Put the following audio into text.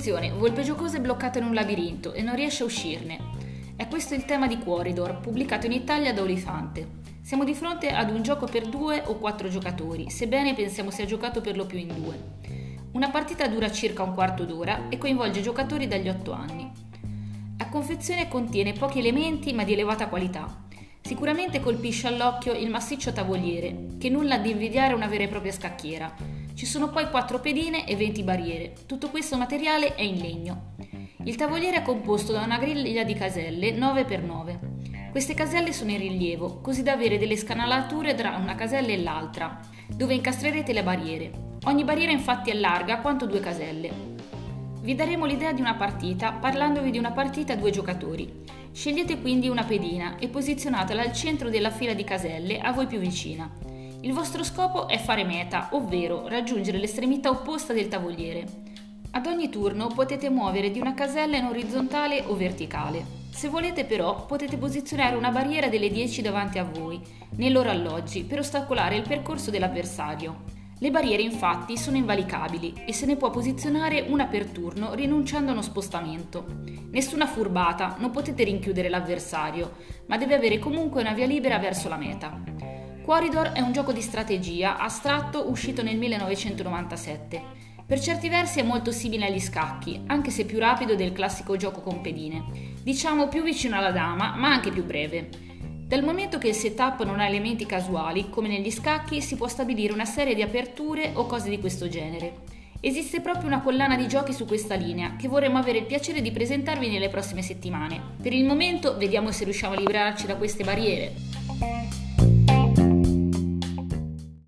Attenzione, Volpe Giocosa è bloccata in un labirinto e non riesce a uscirne. È questo il tema di Quarridor, pubblicato in Italia da Olifante. Siamo di fronte ad un gioco per due o quattro giocatori, sebbene pensiamo sia giocato per lo più in due. Una partita dura circa un quarto d'ora e coinvolge giocatori dagli 8 anni. La confezione contiene pochi elementi ma di elevata qualità. Sicuramente colpisce all'occhio il massiccio tavoliere, che nulla di invidiare una vera e propria scacchiera. Ci sono poi 4 pedine e 20 barriere. Tutto questo materiale è in legno. Il tavoliere è composto da una griglia di caselle 9x9. Queste caselle sono in rilievo, così da avere delle scanalature tra una casella e l'altra, dove incastrerete le barriere. Ogni barriera infatti è larga quanto due caselle. Vi daremo l'idea di una partita parlandovi di una partita a due giocatori. Scegliete quindi una pedina e posizionatela al centro della fila di caselle a voi più vicina. Il vostro scopo è fare meta, ovvero raggiungere l'estremità opposta del tavoliere. Ad ogni turno potete muovere di una casella in orizzontale o verticale. Se volete però potete posizionare una barriera delle 10 davanti a voi, nei loro alloggi, per ostacolare il percorso dell'avversario. Le barriere infatti sono invalicabili e se ne può posizionare una per turno rinunciando a uno spostamento. Nessuna furbata, non potete rinchiudere l'avversario, ma deve avere comunque una via libera verso la meta. Quarridor è un gioco di strategia astratto uscito nel 1997 per certi versi è molto simile agli scacchi, anche se più rapido del classico gioco con pedine. Diciamo più vicino alla dama, ma anche più breve. Dal momento che il setup non ha elementi casuali, come negli scacchi, si può stabilire una serie di aperture o cose di questo genere. Esiste proprio una collana di giochi su questa linea che vorremmo avere il piacere di presentarvi nelle prossime settimane. Per il momento vediamo se riusciamo a liberarci da queste barriere.